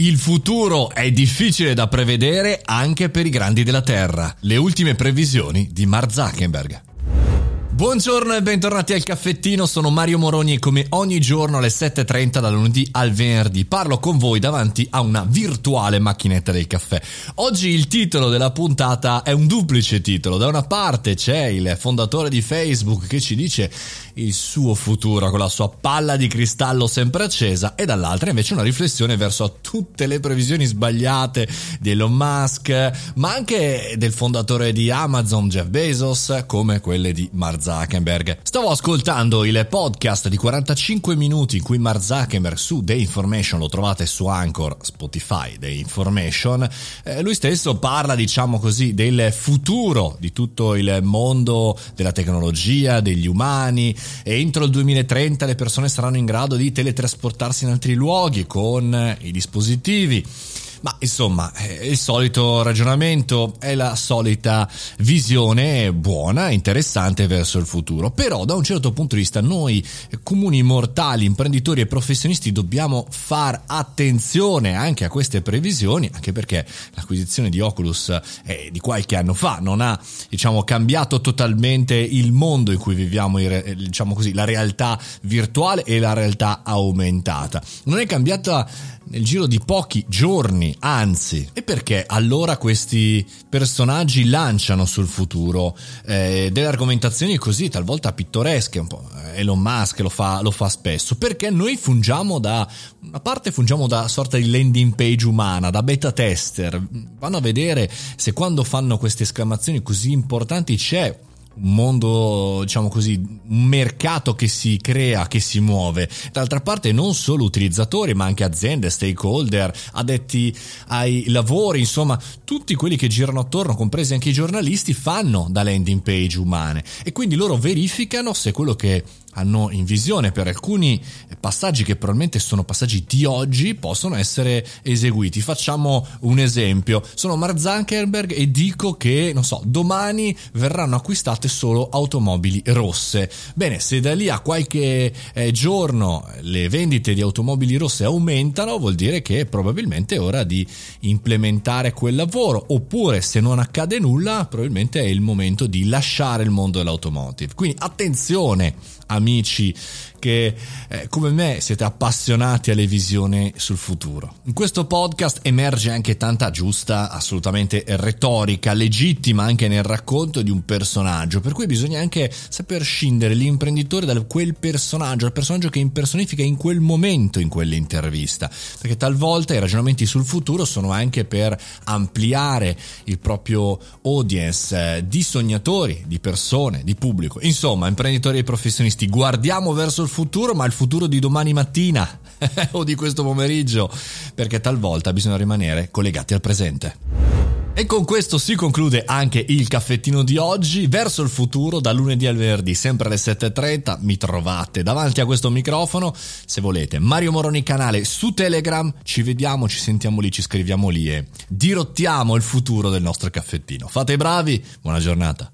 Il futuro è difficile da prevedere anche per i grandi della Terra. Le ultime previsioni di Mark Zuckerberg. Buongiorno e bentornati al caffettino, sono Mario Moroni e come ogni giorno alle 7.30 dal lunedì al venerdì parlo con voi davanti a una virtuale macchinetta del caffè. Oggi il titolo della puntata è un duplice titolo, da una parte c'è il fondatore di Facebook che ci dice il suo futuro con la sua palla di cristallo sempre accesa e dall'altra invece una riflessione verso tutte le previsioni sbagliate di Elon Musk, ma anche del fondatore di Amazon Jeff Bezos come quelle di Mark Zuckerberg. Stavo ascoltando il podcast di 45 minuti in cui Mark Zuckerberg su The Information lo trovate su Anchor, Spotify, The Information. Eh, lui stesso parla, diciamo così, del futuro di tutto il mondo della tecnologia, degli umani e entro il 2030 le persone saranno in grado di teletrasportarsi in altri luoghi con i dispositivi. Ma insomma, è il solito ragionamento, è la solita visione buona, interessante verso il futuro. Però da un certo punto di vista noi comuni mortali, imprenditori e professionisti dobbiamo far attenzione anche a queste previsioni, anche perché l'acquisizione di Oculus è di qualche anno fa, non ha diciamo cambiato totalmente il mondo in cui viviamo, diciamo così, la realtà virtuale e la realtà aumentata. Non è cambiata nel giro di pochi giorni, anzi. E perché allora questi personaggi lanciano sul futuro eh, delle argomentazioni così talvolta pittoresche, un po' Elon Musk lo fa, lo fa spesso? Perché noi fungiamo da, a parte fungiamo da sorta di landing page umana, da beta tester, vanno a vedere se quando fanno queste esclamazioni così importanti c'è un mondo, diciamo così, un mercato che si crea, che si muove. D'altra parte non solo utilizzatori, ma anche aziende, stakeholder, addetti ai lavori, insomma, tutti quelli che girano attorno, compresi anche i giornalisti, fanno da landing page umane e quindi loro verificano se quello che hanno in visione per alcuni passaggi che probabilmente sono passaggi di oggi possono essere eseguiti. Facciamo un esempio. Sono Mark Zuckerberg e dico che, non so, domani verranno acquistate solo automobili rosse. Bene, se da lì a qualche eh, giorno le vendite di automobili rosse aumentano, vuol dire che probabilmente è ora di implementare quel lavoro. Oppure, se non accade nulla, probabilmente è il momento di lasciare il mondo dell'automotive. Quindi attenzione amici che eh, come me siete appassionati alle visioni sul futuro. In questo podcast emerge anche tanta giusta, assolutamente retorica, legittima anche nel racconto di un personaggio, per cui bisogna anche saper scindere l'imprenditore da quel personaggio, il personaggio che impersonifica in quel momento in quell'intervista, perché talvolta i ragionamenti sul futuro sono anche per ampliare il proprio audience eh, di sognatori, di persone, di pubblico, insomma, imprenditori e professionisti, guardiamo verso il futuro, ma il futuro di domani mattina o di questo pomeriggio, perché talvolta bisogna rimanere collegati al presente. E con questo si conclude anche il caffettino di oggi. Verso il futuro, da lunedì al venerdì, sempre alle 7.30, mi trovate davanti a questo microfono. Se volete, Mario Moroni canale su Telegram. Ci vediamo, ci sentiamo lì, ci scriviamo lì e dirottiamo il futuro del nostro caffettino. Fate i bravi, buona giornata.